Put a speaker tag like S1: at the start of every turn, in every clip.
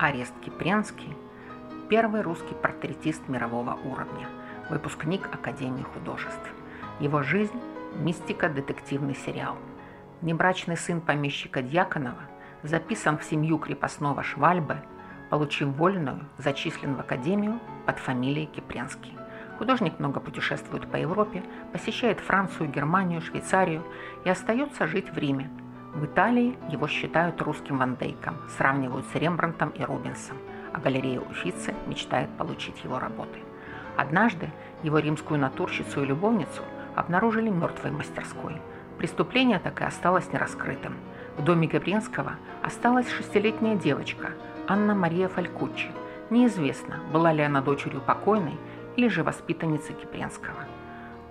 S1: Арест Кипренский – первый русский портретист мирового уровня, выпускник Академии художеств. Его жизнь – мистика-детективный сериал. Небрачный сын помещика Дьяконова записан в семью крепостного Швальбы, получив вольную, зачислен в Академию под фамилией Кипренский. Художник много путешествует по Европе, посещает Францию, Германию, Швейцарию и остается жить в Риме. В Италии его считают русским Ван Дейком, сравнивают с Рембрандтом и Рубенсом, а галерея Уфицы мечтает получить его работы. Однажды его римскую натурщицу и любовницу обнаружили мертвой мастерской. Преступление так и осталось нераскрытым. В доме Габринского осталась шестилетняя девочка Анна Мария Фалькуччи. Неизвестно, была ли она дочерью покойной или же воспитанницы Кипренского.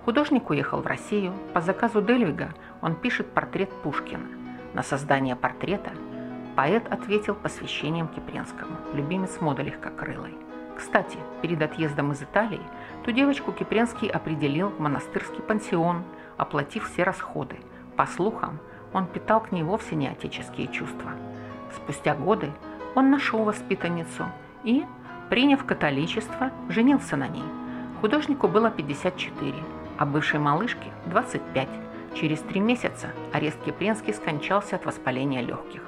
S1: Художник уехал в Россию. По заказу Дельвига он пишет портрет Пушкина. На создание портрета поэт ответил посвящением Кипренскому, любимец моды легкокрылой. Кстати, перед отъездом из Италии ту девочку Кипренский определил в монастырский пансион, оплатив все расходы. По слухам, он питал к ней вовсе не отеческие чувства. Спустя годы он нашел воспитанницу и, приняв католичество, женился на ней. Художнику было 54, а бывшей малышке 25. Через три месяца Арест Кипренский скончался от воспаления легких.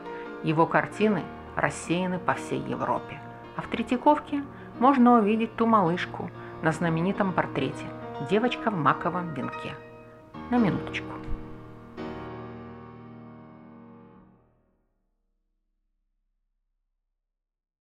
S1: Его картины рассеяны по всей Европе. А в Третьяковке можно увидеть ту малышку на знаменитом портрете «Девочка в маковом венке». На минуточку.